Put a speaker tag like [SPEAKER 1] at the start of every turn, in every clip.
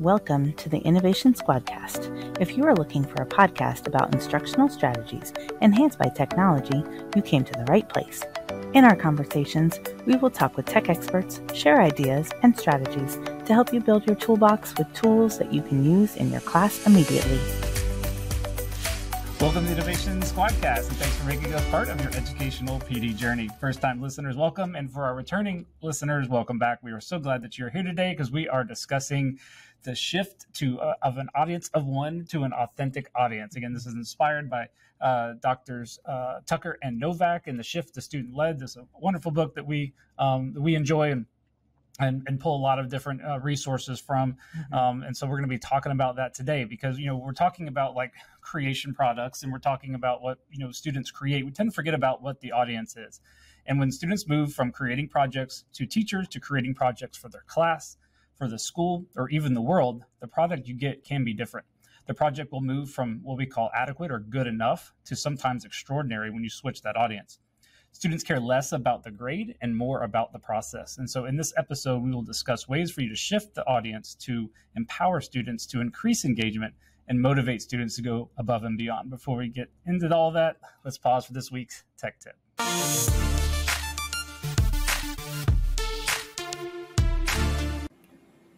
[SPEAKER 1] Welcome to the Innovation Squadcast. If you are looking for a podcast about instructional strategies enhanced by technology, you came to the right place. In our conversations, we will talk with tech experts, share ideas and strategies to help you build your toolbox with tools that you can use in your class immediately.
[SPEAKER 2] Welcome to the Innovation Squadcast, and thanks for making us part of your educational PD journey. First time listeners, welcome. And for our returning listeners, welcome back. We are so glad that you're here today because we are discussing the shift to uh, of an audience of one to an authentic audience. Again, this is inspired by uh, doctors uh, Tucker and Novak, and the shift to student led. This is a wonderful book that we um, that we enjoy and and, and pull a lot of different uh, resources from. Mm-hmm. Um, and so we're going to be talking about that today because, you know, we're talking about like creation products and we're talking about what, you know, students create. We tend to forget about what the audience is. And when students move from creating projects to teachers to creating projects for their class, for the school, or even the world, the product you get can be different. The project will move from what we call adequate or good enough to sometimes extraordinary when you switch that audience students care less about the grade and more about the process. And so in this episode, we will discuss ways for you to shift the audience to empower students to increase engagement and motivate students to go above and beyond. Before we get into all that, let's pause for this week's tech tip.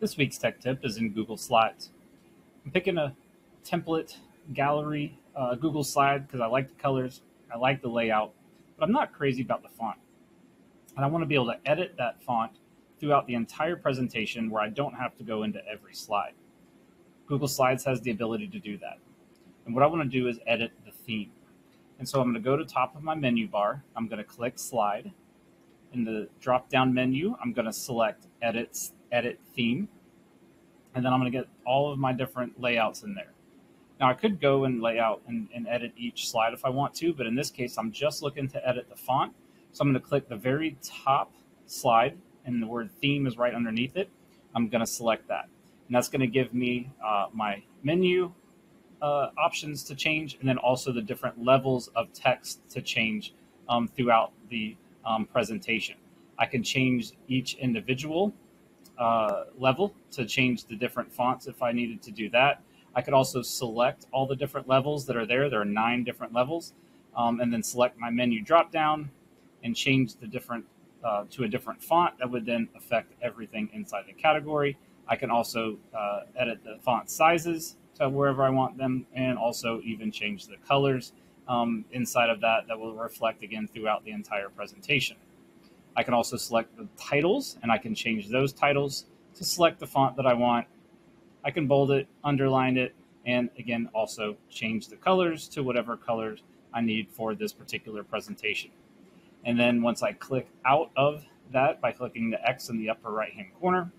[SPEAKER 2] This week's tech tip is in Google Slides. I'm picking a template gallery uh, Google slide because I like the colors, I like the layout, but I'm not crazy about the font. And I want to be able to edit that font throughout the entire presentation where I don't have to go into every slide. Google Slides has the ability to do that. And what I want to do is edit the theme. And so I'm going to go to top of my menu bar. I'm going to click slide. In the drop down menu, I'm going to select edit, edit theme. And then I'm going to get all of my different layouts in there. Now I could go and lay out and, and edit each slide if I want to, but in this case, I'm just looking to edit the font. So I'm going to click the very top slide and the word theme is right underneath it. I'm going to select that. And that's going to give me uh, my menu uh, options to change and then also the different levels of text to change um, throughout the um, presentation. I can change each individual uh, level to change the different fonts if I needed to do that. I could also select all the different levels that are there. There are nine different levels, um, and then select my menu drop down and change the different uh, to a different font that would then affect everything inside the category. I can also uh, edit the font sizes to wherever I want them, and also even change the colors um, inside of that that will reflect again throughout the entire presentation. I can also select the titles, and I can change those titles to select the font that I want I can bold it, underline it, and again, also change the colors to whatever colors I need for this particular presentation. And then once I click out of that by clicking the X in the upper right hand corner,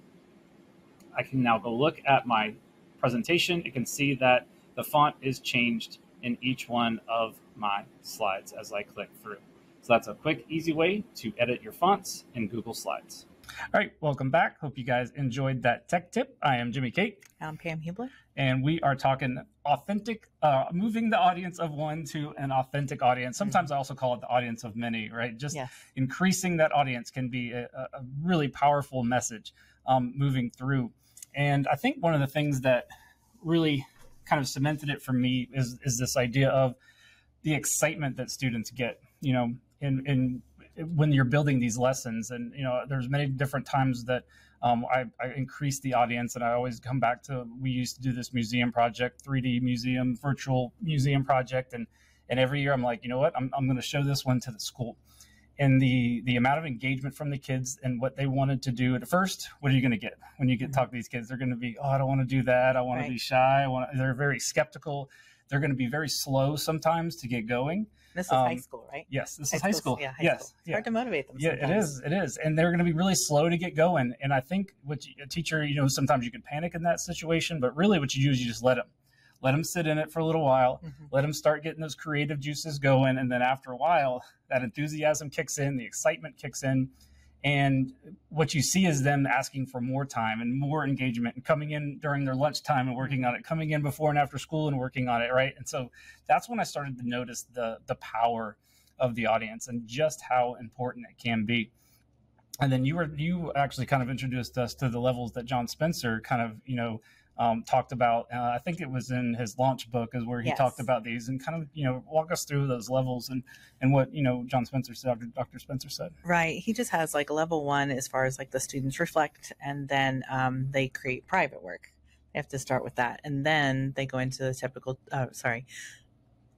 [SPEAKER 2] I can now go look at my presentation. You can see that the font is changed in each one of my slides as I click through. So that's a quick, easy way to edit your fonts in Google Slides. All right, welcome back. Hope you guys enjoyed that tech tip. I am Jimmy Kate.
[SPEAKER 1] I'm Pam Hubler.
[SPEAKER 2] And we are talking authentic, uh, moving the audience of one to an authentic audience. Sometimes mm-hmm. I also call it the audience of many, right? Just yes. increasing that audience can be a, a really powerful message um, moving through. And I think one of the things that really kind of cemented it for me is, is this idea of the excitement that students get. You know, in, in when you're building these lessons. And you know there's many different times that um, I, I increase the audience and i always come back to we used to do this museum project 3d museum virtual museum project. And and every year i'm like you know what? I'm, I'm going to show this one to the school. And the the amount of engagement from the kids and what they wanted to do at first what are you going to get when you get mm-hmm. talk to these kids? They're going to be oh i don't want to do that. I want right. to be shy. I want they're very skeptical. They're going to be very slow sometimes to get going
[SPEAKER 1] this is um, high school, right?
[SPEAKER 2] Yes, this high is high school.
[SPEAKER 1] Yeah, high
[SPEAKER 2] yes,
[SPEAKER 1] school. It's yeah. hard to motivate them.
[SPEAKER 2] Yeah, sometimes. it is. It is, and they're going to be really slow to get going. And I think what a teacher, you know, sometimes you can panic in that situation, but really, what you do is you just let them, let them sit in it for a little while, mm-hmm. let them start getting those creative juices going, and then after a while, that enthusiasm kicks in, the excitement kicks in, and what you see is them asking for more time and more engagement and coming in during their lunchtime and working on it coming in before and after school and working on it right? And so that's when i started to notice the the power of the audience and just how important it can be. And then you were you actually kind of introduced us to the levels that john spencer kind of you know um, talked about. Uh, I think it was in his launch book, is where he
[SPEAKER 1] Yes.
[SPEAKER 2] talked about these and kind of you know walk us through those levels and and what you know John Spencer said, Dr. Dr. Spencer said.
[SPEAKER 1] Right. He just has like level one as far as like the students reflect, and then um, they create private work. They have to start with that, and then they go into the typical. Uh, sorry,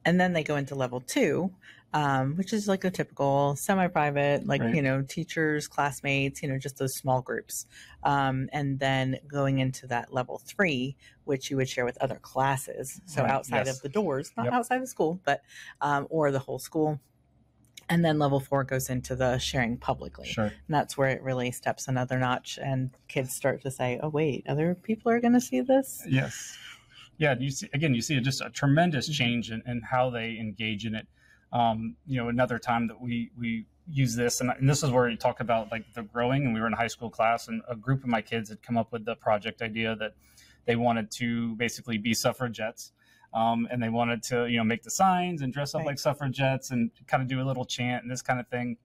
[SPEAKER 1] and then they go into level two, um, which is like a typical semi-private, like
[SPEAKER 2] Right.
[SPEAKER 1] you know, teachers, classmates, you know, just those small groups, um, and then going into that level three, which you would share with other classes. So
[SPEAKER 2] Right.
[SPEAKER 1] outside
[SPEAKER 2] Yes.
[SPEAKER 1] of the doors, not
[SPEAKER 2] Yep.
[SPEAKER 1] outside the school, but um, or the whole school. And then level four goes into the sharing publicly.
[SPEAKER 2] Sure.
[SPEAKER 1] And that's where it really steps another notch, and kids start to say, "Oh, wait, other people are going to see this."
[SPEAKER 2] Yes. Yeah. You see again. You see just a tremendous change in, in how they engage in it. Um, you know, another time that we we use this, and, and this is where you talk about like the growing. And we were in a high school class, and a group of my kids had come up with the project idea that they wanted to basically be suffragettes. Um, and they wanted to, you know, make the signs and dress up
[SPEAKER 1] Right.
[SPEAKER 2] like suffragettes and kind of do a little chant and this kind of thing.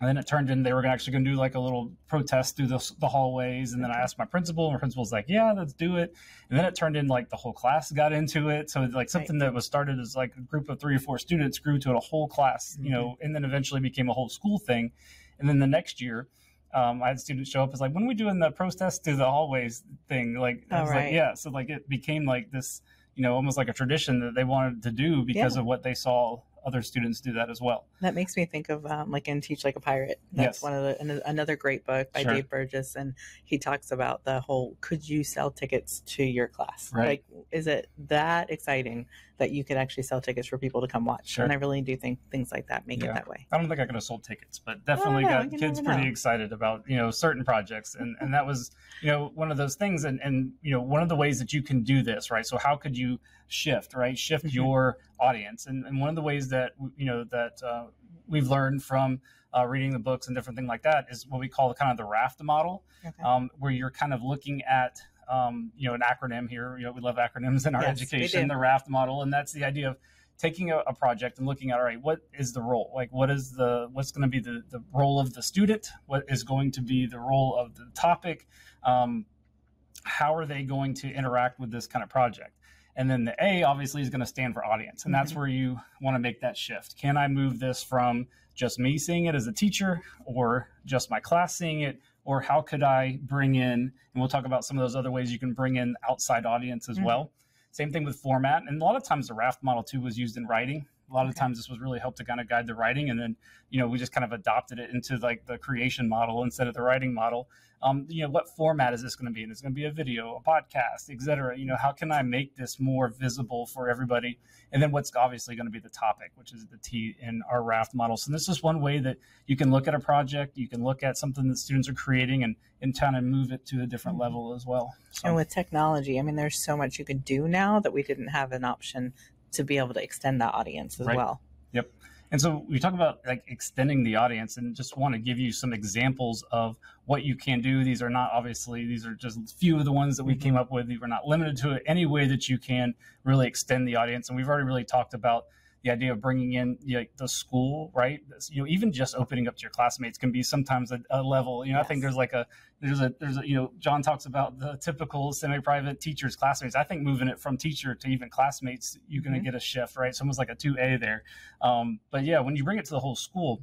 [SPEAKER 2] And then it turned in they were actually going to do like a little protest through the, the hallways. And then I asked my principal, and my principal's like, "Yeah, let's do it." And then it turned in like the whole class got into it. So it's like something that was started as like a group of three or four students grew to a whole class, you know, and then eventually became a whole school thing. And then the next year, um, I had students show up as like, "When are we doing the protest through the hallways thing?" Like, I was
[SPEAKER 1] right.
[SPEAKER 2] like, "Yeah." So like it became like this, you know, almost like a tradition that they wanted to do because
[SPEAKER 1] Yeah.
[SPEAKER 2] of what they saw other students do that as well.
[SPEAKER 1] That makes me think of um, like in Teach Like a Pirate. That's
[SPEAKER 2] Yes.
[SPEAKER 1] one of the an- another great book by
[SPEAKER 2] Sure.
[SPEAKER 1] Dave Burgess, and he talks about the whole: could you sell tickets to your class?
[SPEAKER 2] Right.
[SPEAKER 1] Like, is it that exciting that you could actually sell tickets for people to come watch?
[SPEAKER 2] Sure.
[SPEAKER 1] And I really do think things like that make
[SPEAKER 2] Yeah.
[SPEAKER 1] it that way.
[SPEAKER 2] I don't think I could have sold tickets, but definitely got kids pretty
[SPEAKER 1] know.
[SPEAKER 2] excited about you know certain projects, and and that was you know one of those things, and and you know one of the ways that you can do this, right? So how could you shift, right? Shift
[SPEAKER 1] Mhm.
[SPEAKER 2] your audience, and and one of the ways that you know that uh, we've learned from uh, reading the books and different things like that is what we call kind of the raft model,
[SPEAKER 1] Okay.
[SPEAKER 2] um, where you're kind of looking at um, you know an acronym here. You know we love acronyms in our
[SPEAKER 1] Yes,
[SPEAKER 2] education, the raft model, and that's the idea of taking a, a project and looking at all right what is the role? Like what is the what's going to be the, the role of the student? What is going to be the role of the topic? Um, how are they going to interact with this kind of project? And then the a obviously is going to stand for audience and that's
[SPEAKER 1] Mhm.
[SPEAKER 2] where you want to make that shift. Can i move this from just me seeing it as a teacher or just my class seeing it or how could i bring in and we'll talk about some of those other ways you can bring in outside audience as
[SPEAKER 1] Mhm.
[SPEAKER 2] well same thing with format. And a lot of times the raft model too was used in writing. A lot of
[SPEAKER 1] Okay.
[SPEAKER 2] times this was really helped to kind of guide the writing. And then, you know, we just kind of adopted it into like the creation model instead of the writing model. Um, you know, what format is this going to be? And it's going to be a video, a podcast, et cetera. You know, how can I make this more visible for everybody? And then what's obviously going to be the topic, which is the T in our raft model. So this is one way that you can look at a project, you can look at something that students are creating and, and kind of move it to a different
[SPEAKER 1] Mhm.
[SPEAKER 2] level as well. So,
[SPEAKER 1] And with technology, I mean, there's so much you can do now that we didn't have an option to be able to extend that audience as
[SPEAKER 2] Right.
[SPEAKER 1] well. Yep.
[SPEAKER 2] And so we talk about like extending the audience and just want to give you some examples of what you can do. These are not obviously, these are just few of the ones that we mm-hmm. came up with. We're not limited to it. Any way that you can really extend the audience. And we've already really talked about the idea of bringing in you know, the school, right? You know, even just opening up to your classmates can be sometimes a, a level. You know, I think there's like a there's a there's a you know John talks about the typical semi-private teachers classmates. I think moving it from teacher to even classmates, you're going to
[SPEAKER 1] Mhm.
[SPEAKER 2] get a shift, right? It's almost like a two A there. Um, but yeah, when you bring it to the whole school,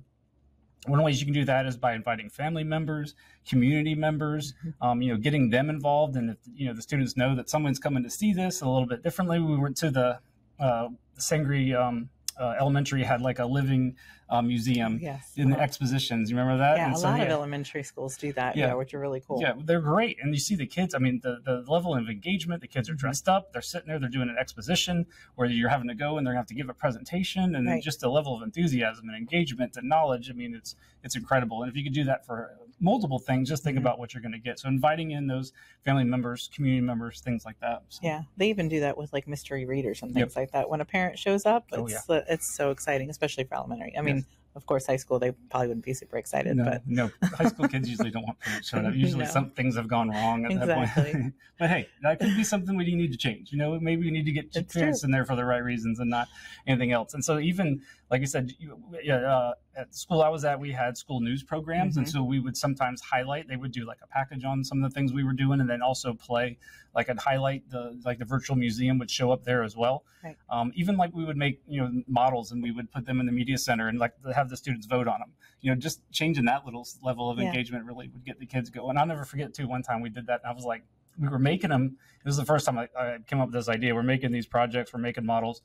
[SPEAKER 2] one of the ways you can do that is by inviting family members, community members, um, you know, getting them involved. And if, you know, the students know that someone's coming to see this a little bit differently. We went to the, uh, Sangre, um, uh, elementary had like a living uh, museum
[SPEAKER 1] Yes.
[SPEAKER 2] in the expositions. You remember that?
[SPEAKER 1] yeah,
[SPEAKER 2] And
[SPEAKER 1] a
[SPEAKER 2] so,
[SPEAKER 1] lot of elementary schools do that,
[SPEAKER 2] Yeah.
[SPEAKER 1] yeah, which are really cool.
[SPEAKER 2] Yeah, they're great. And you see the kids, I mean, the, the level of engagement, the kids are
[SPEAKER 1] Mhm.
[SPEAKER 2] dressed up, they're sitting there, they're doing an exposition where you're having to go and they're going to have to give a presentation and
[SPEAKER 1] Right.
[SPEAKER 2] just the level of enthusiasm and engagement and knowledge. I mean, it's, it's incredible. And if you could do that for multiple things, just think
[SPEAKER 1] Mhm.
[SPEAKER 2] about what you're going to get. So inviting in those family members, community members, things like that. So,
[SPEAKER 1] Yeah, they even do that with like mystery readers and things
[SPEAKER 2] Yep.
[SPEAKER 1] like that. When a parent shows up,
[SPEAKER 2] Oh,
[SPEAKER 1] it's uh, it's so exciting, especially for elementary. I mean. Of course, high school they probably wouldn't be super excited,
[SPEAKER 2] No,
[SPEAKER 1] but
[SPEAKER 2] no, high school kids usually don't want parents showing up. Usually,
[SPEAKER 1] No.
[SPEAKER 2] some things have gone wrong at that point. but hey, that could be something we need to change. You know, maybe we need to get
[SPEAKER 1] It's
[SPEAKER 2] parents in there for the right reasons and not anything else. And so, even like I said, you, uh, at the school I was at, we had school news programs, and
[SPEAKER 1] Mhm.
[SPEAKER 2] so we would sometimes highlight. They would do like a package on some of the things we were doing, and then also play like I'd highlight the like the virtual museum would show up there as well.
[SPEAKER 1] Right.
[SPEAKER 2] Um, even like we would make you know models and we would put them in the media center and like have the students vote on them. You know, just changing that little level of
[SPEAKER 1] Yeah.
[SPEAKER 2] engagement really would get the kids going. I'll never forget too. One time we did that, and I was like, we were making them. This is the first time I, I came up with this idea. We're making these projects. We're making models.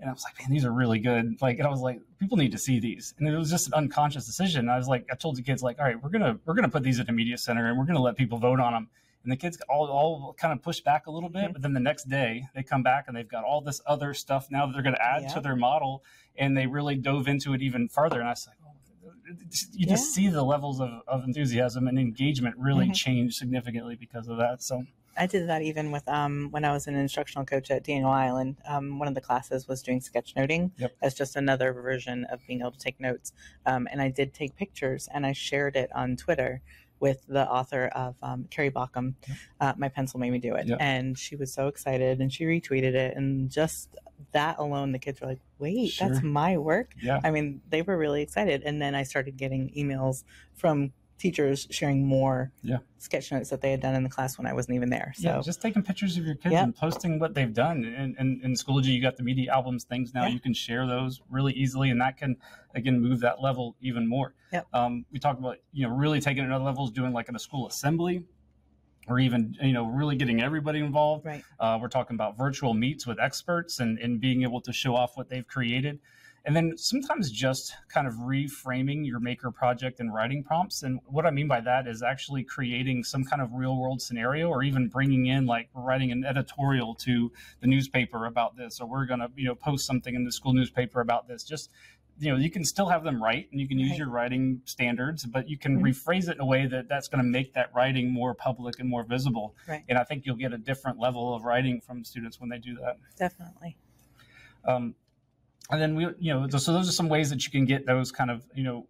[SPEAKER 2] And I was like, man, these are really good. Like, and I was like, people need to see these. And it was just an unconscious decision. I was like, I told the kids, like, all right, we're gonna we're gonna put these at the media center, and we're gonna let people vote on them. And the kids all all kind of pushed back a little bit,
[SPEAKER 1] Mhm.
[SPEAKER 2] but then the next day they come back and they've got all this other stuff now that they're going to add
[SPEAKER 1] Yeah.
[SPEAKER 2] to their model, and they really dove into it even further. And I was like, oh, you just see the levels of, of enthusiasm and engagement really
[SPEAKER 1] Mhm.
[SPEAKER 2] change significantly because of that. So
[SPEAKER 1] I did that even with um, when I was an instructional coach at Daniel Island. Um, one of the classes was doing sketchnoting
[SPEAKER 2] Yep.
[SPEAKER 1] as just another version of being able to take notes. Um, and I did take pictures and I shared it on Twitter with the author of um, Carrie Baughcum. Uh, My pencil made me do it,
[SPEAKER 2] Yep.
[SPEAKER 1] and she was so excited and she retweeted it. And just that alone, the kids were like, "Wait, that's my work."
[SPEAKER 2] yeah,
[SPEAKER 1] I mean, they were really excited. And then I started getting emails from teachers sharing more
[SPEAKER 2] Yeah.
[SPEAKER 1] sketch notes that they had done in the class when I wasn't even there. So
[SPEAKER 2] yeah, just taking pictures of your kids
[SPEAKER 1] Yep.
[SPEAKER 2] and posting what they've done. And in, in Schoology, you got the media albums things now.
[SPEAKER 1] Yeah.
[SPEAKER 2] You can share those really easily, and that can again move that level even more.
[SPEAKER 1] Yep.
[SPEAKER 2] Um, we talked about you know really taking it to other levels, doing like in a school assembly, or even you know really getting everybody involved.
[SPEAKER 1] right.
[SPEAKER 2] Uh, we're talking about virtual meets with experts and, and being able to show off what they've created. And then sometimes just kind of reframing your maker project and writing prompts. And what I mean by that is actually creating some kind of real world scenario or even bringing in like writing an editorial to the newspaper about this, or we're going to, you know, post something in the school newspaper about this. Just, you know, you can still have them write and you can use
[SPEAKER 1] Right.
[SPEAKER 2] your writing standards, but you can
[SPEAKER 1] Mhm.
[SPEAKER 2] rephrase it in a way that that's going to make that writing more public and more visible.
[SPEAKER 1] Right.
[SPEAKER 2] And I think you'll get a different level of writing from students when they do that.
[SPEAKER 1] Definitely.
[SPEAKER 2] Um, and then we, you know, so those are some ways that you can get those kind of, you know,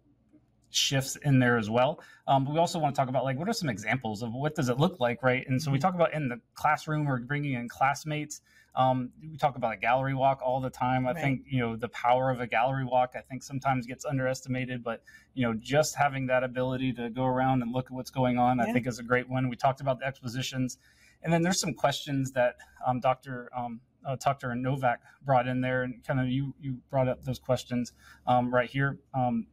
[SPEAKER 2] shifts in there as well. Um, but we also want to talk about like what are some examples of what does it look like, right? And so we
[SPEAKER 1] Mhm.
[SPEAKER 2] talk about in the classroom or bringing in classmates. Um, we talk about a gallery walk all the time. I
[SPEAKER 1] Right.
[SPEAKER 2] think you know the power of a gallery walk. I think sometimes gets underestimated, but you know just having that ability to go around and look at what's going on, I think is a great one. We talked about the expositions, and then there's some questions that um, Dr. Um, uh, Tucker and Novak brought in there, and kind of you you brought up those questions um, right here. Um,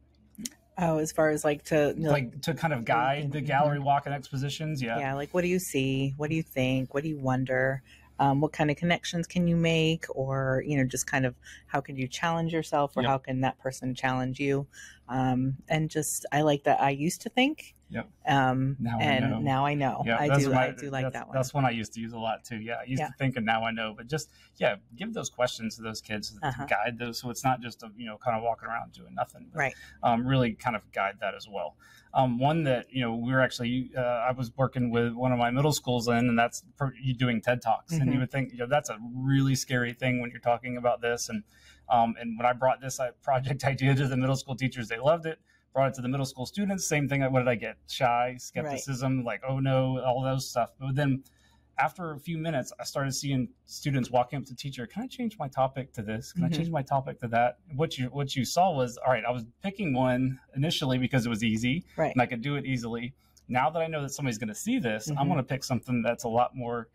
[SPEAKER 1] Oh, as far as like to you know,
[SPEAKER 2] like to kind of guide the gallery walk and expositions. Yeah.
[SPEAKER 1] yeah, like what do you see? What do you think? What do you wonder? Um, what kind of connections can you make, or you know, just kind of how can you challenge yourself, or
[SPEAKER 2] Yep.
[SPEAKER 1] how can that person challenge you? Um, and just I like that. I used to think,
[SPEAKER 2] Yep.
[SPEAKER 1] um,
[SPEAKER 2] Now I
[SPEAKER 1] and
[SPEAKER 2] know.
[SPEAKER 1] now I know.
[SPEAKER 2] Yeah,
[SPEAKER 1] I do.
[SPEAKER 2] my-
[SPEAKER 1] I do like that one.
[SPEAKER 2] That's one I used to use a lot too. Yeah, I used
[SPEAKER 1] Yeah.
[SPEAKER 2] to think, and now I know. But just yeah, give those questions to those kids
[SPEAKER 1] Uh-huh.
[SPEAKER 2] to guide those, so it's not just a, you know kind of walking around doing nothing. But,
[SPEAKER 1] Right.
[SPEAKER 2] Um, really kind of guide that as well. Um, one that you know we were actually uh, I was working with one of my middle schools in, and that's for you doing TED talks, and you
[SPEAKER 1] Mhm.
[SPEAKER 2] would think you know that's a really scary thing when you're talking about this, and um, and when I brought this uh, project idea to the middle school teachers, they loved it. Brought it to the middle school students, same thing. What did I get? Shy, skepticism, like oh no, all those stuff. But then after a few minutes, I started seeing students walking up to the teacher. Can I change my topic to this? Can
[SPEAKER 1] Mhm.
[SPEAKER 2] I change my topic to that? What you what you saw was all right. I was picking one initially because it was easy
[SPEAKER 1] right.
[SPEAKER 2] and I could do it easily. Now that I know that somebody's going to see this, I'm
[SPEAKER 1] Mhm.
[SPEAKER 2] going to pick something that's a lot more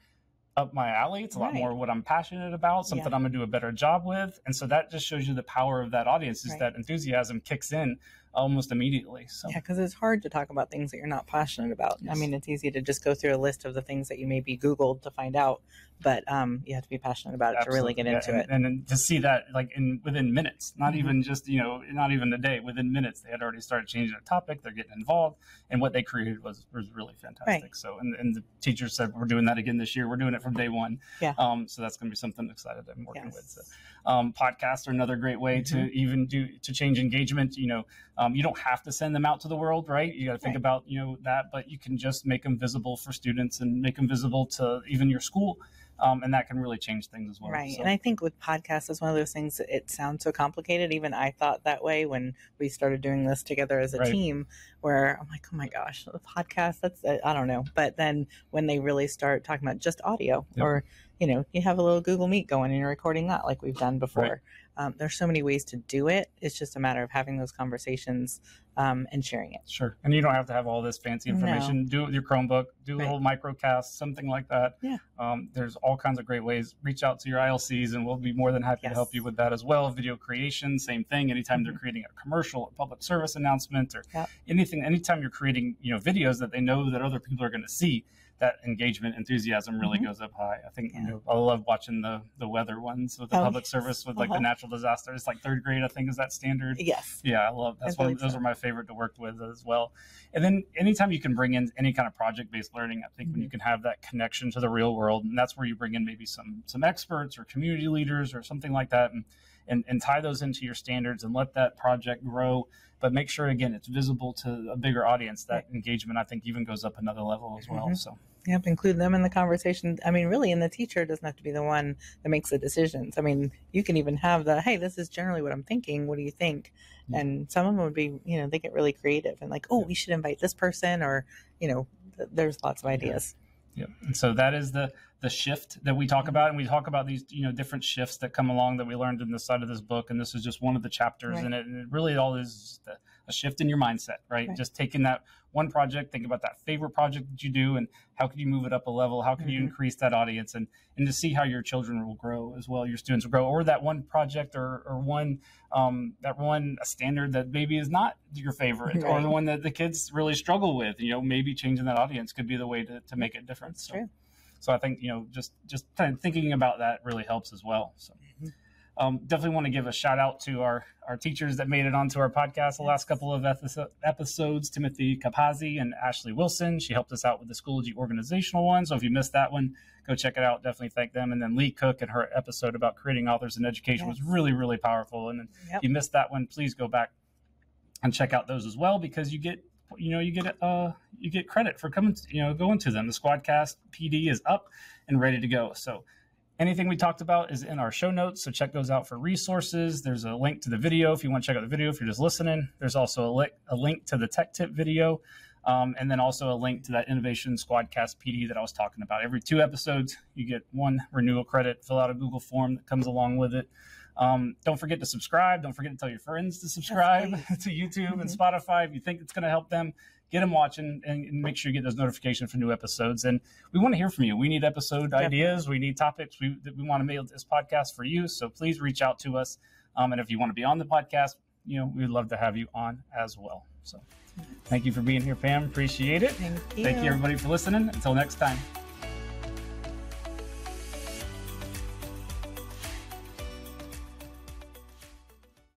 [SPEAKER 2] up my alley. It's a lot
[SPEAKER 1] Right.
[SPEAKER 2] more what I'm passionate about, something
[SPEAKER 1] Yeah.
[SPEAKER 2] I'm going to do a better job with. And so that just shows you the power of that audience is
[SPEAKER 1] Right.
[SPEAKER 2] that enthusiasm kicks in almost immediately. So
[SPEAKER 1] Yeah, because it's hard to talk about things that you're not passionate about. I mean, it's easy to just go through a list of the things that you maybe Googled to find out, but um, you have to be passionate about it to really get
[SPEAKER 2] Absolutely.
[SPEAKER 1] into
[SPEAKER 2] yeah.
[SPEAKER 1] it.
[SPEAKER 2] and, And, then to see that like in within minutes, not
[SPEAKER 1] Mhm.
[SPEAKER 2] even just you know, not even a day, within minutes, they had already started changing the topic. They're getting involved, and what they created was was really fantastic.
[SPEAKER 1] Right.
[SPEAKER 2] So, and, and the teachers said we're doing that again this year. We're doing it from day one.
[SPEAKER 1] Yeah.
[SPEAKER 2] Um. So that's going to be something excited I'm working
[SPEAKER 1] Yes.
[SPEAKER 2] with. So, um, podcasts are another great way
[SPEAKER 1] Mm-hmm.
[SPEAKER 2] to even do to change engagement. You know, um, you don't have to send them out to the world, right? You got to think
[SPEAKER 1] Right.
[SPEAKER 2] about you know that, but you can just make them visible for students and make them visible to even your school, um, and that can really change things as well.
[SPEAKER 1] Right.
[SPEAKER 2] So-
[SPEAKER 1] And I think with podcasts, it's one of those things that it sounds so complicated. Even I thought that way when we started doing this together as a
[SPEAKER 2] Right.
[SPEAKER 1] team, where I'm like, oh my gosh, the podcast, that's, uh, I don't know. But then when they really start talking about just audio
[SPEAKER 2] Yep.
[SPEAKER 1] or you know, you have a little Google Meet going and you're recording that like we've done before.
[SPEAKER 2] Right.
[SPEAKER 1] Um, there's so many ways to do it. It's just a matter of having those conversations um, and sharing it.
[SPEAKER 2] Sure. And you don't have to have all this fancy information. Do it with your Chromebook, do a
[SPEAKER 1] Right.
[SPEAKER 2] little microcast, something like that.
[SPEAKER 1] Yeah.
[SPEAKER 2] Um, there's all kinds of great ways. Reach out to your ILCs and we'll be more than happy
[SPEAKER 1] Yes.
[SPEAKER 2] to help you with that as well. Video creation, same thing. Anytime they're
[SPEAKER 1] Mhm.
[SPEAKER 2] creating a commercial, a public service announcement, or
[SPEAKER 1] Yep.
[SPEAKER 2] anything, anytime you're creating, you know, videos that they know that other people are going to see, that engagement enthusiasm really
[SPEAKER 1] Mhm.
[SPEAKER 2] goes up high. I think you know, I love watching the the weather ones with the
[SPEAKER 1] Oh,
[SPEAKER 2] public
[SPEAKER 1] yes.
[SPEAKER 2] service with like
[SPEAKER 1] Uh-huh.
[SPEAKER 2] the natural disasters. Like third grade, I think, is that standard.
[SPEAKER 1] Yes.
[SPEAKER 2] Yeah, I love that's
[SPEAKER 1] I
[SPEAKER 2] one. Those
[SPEAKER 1] so.
[SPEAKER 2] are my favorite to work with as well. And then anytime you can bring in any kind of project based learning, I think when
[SPEAKER 1] Mm-hmm.
[SPEAKER 2] you can have that connection to the real world, and that's where you bring in maybe some some experts or community leaders or something like that, and and, and tie those into your standards and let that project grow. But make sure again it's visible to a bigger audience. That engagement, I think, even goes up another level as well.
[SPEAKER 1] Mhm.
[SPEAKER 2] So
[SPEAKER 1] Yep, include them in the conversation. I mean, really, and the teacher doesn't have to be the one that makes the decisions. I mean, you can even have the, hey, this is generally what I'm thinking. What do you think?
[SPEAKER 2] Yeah.
[SPEAKER 1] And some of them would be, you know, they get really creative and like, oh,
[SPEAKER 2] Yeah.
[SPEAKER 1] we should invite this person, or, you know, th- there's lots of ideas.
[SPEAKER 2] Yep. And so that is the the shift that we talk about, and we talk about these you know different shifts that come along that we learned in the side of this book, and this is just one of the chapters
[SPEAKER 1] Right.
[SPEAKER 2] in it. And it really all is a, a shift in your mindset, right?
[SPEAKER 1] Right.
[SPEAKER 2] Just taking that one project, think about that favorite project that you do, and how can you move it up a level? How can you
[SPEAKER 1] Mhm.
[SPEAKER 2] increase that audience, and and to see how your children will grow as well, your students will grow, or that one project or or one um, that one a standard that maybe is not your favorite, or the one that the kids really struggle with. You know, maybe changing that audience could be the way to, to make it different.
[SPEAKER 1] That's
[SPEAKER 2] So- so I think you know just just kind of thinking about that really helps as well. So. Um, definitely want to give a shout out to our our teachers that made it onto our podcast the last couple of episodes. Timothy Capazzi and Ashley Wilson. She helped us out with the Schoology organizational one. So if you missed that one, go check it out. Definitely thank them. And then Lee Cook and her episode about creating authors in education was really really powerful. And then
[SPEAKER 1] Yep.
[SPEAKER 2] if you missed that one, please go back and check out those as well because you get you know you get uh you get credit for coming to, you know going to them the squadcast pd is up and ready to go so anything we talked about is in our show notes so check those out for resources. There's a link to the video if you want to check out the video if you're just listening. There's also a, li- a link to the tech tip video um, and then also a link to that innovation squadcast pd that i was talking about every two episodes you get one renewal credit fill out a google form that comes along with it um, don't forget to subscribe. Don't forget to tell your friends to subscribe to YouTube and
[SPEAKER 1] Mhm.
[SPEAKER 2] Spotify if you think it's going to help them. Get them watching and, and make sure you get those notifications for new episodes. And we want to hear from you. We need episode
[SPEAKER 1] Definitely.
[SPEAKER 2] ideas. We need topics. We that we want to make this podcast for you. So please reach out to us. Um, and if you want to be on the podcast, you know we'd love to have you on as well. So thank you for being here, Pam. Appreciate it.
[SPEAKER 1] Thank you.
[SPEAKER 2] Thank you everybody for listening. Until next time.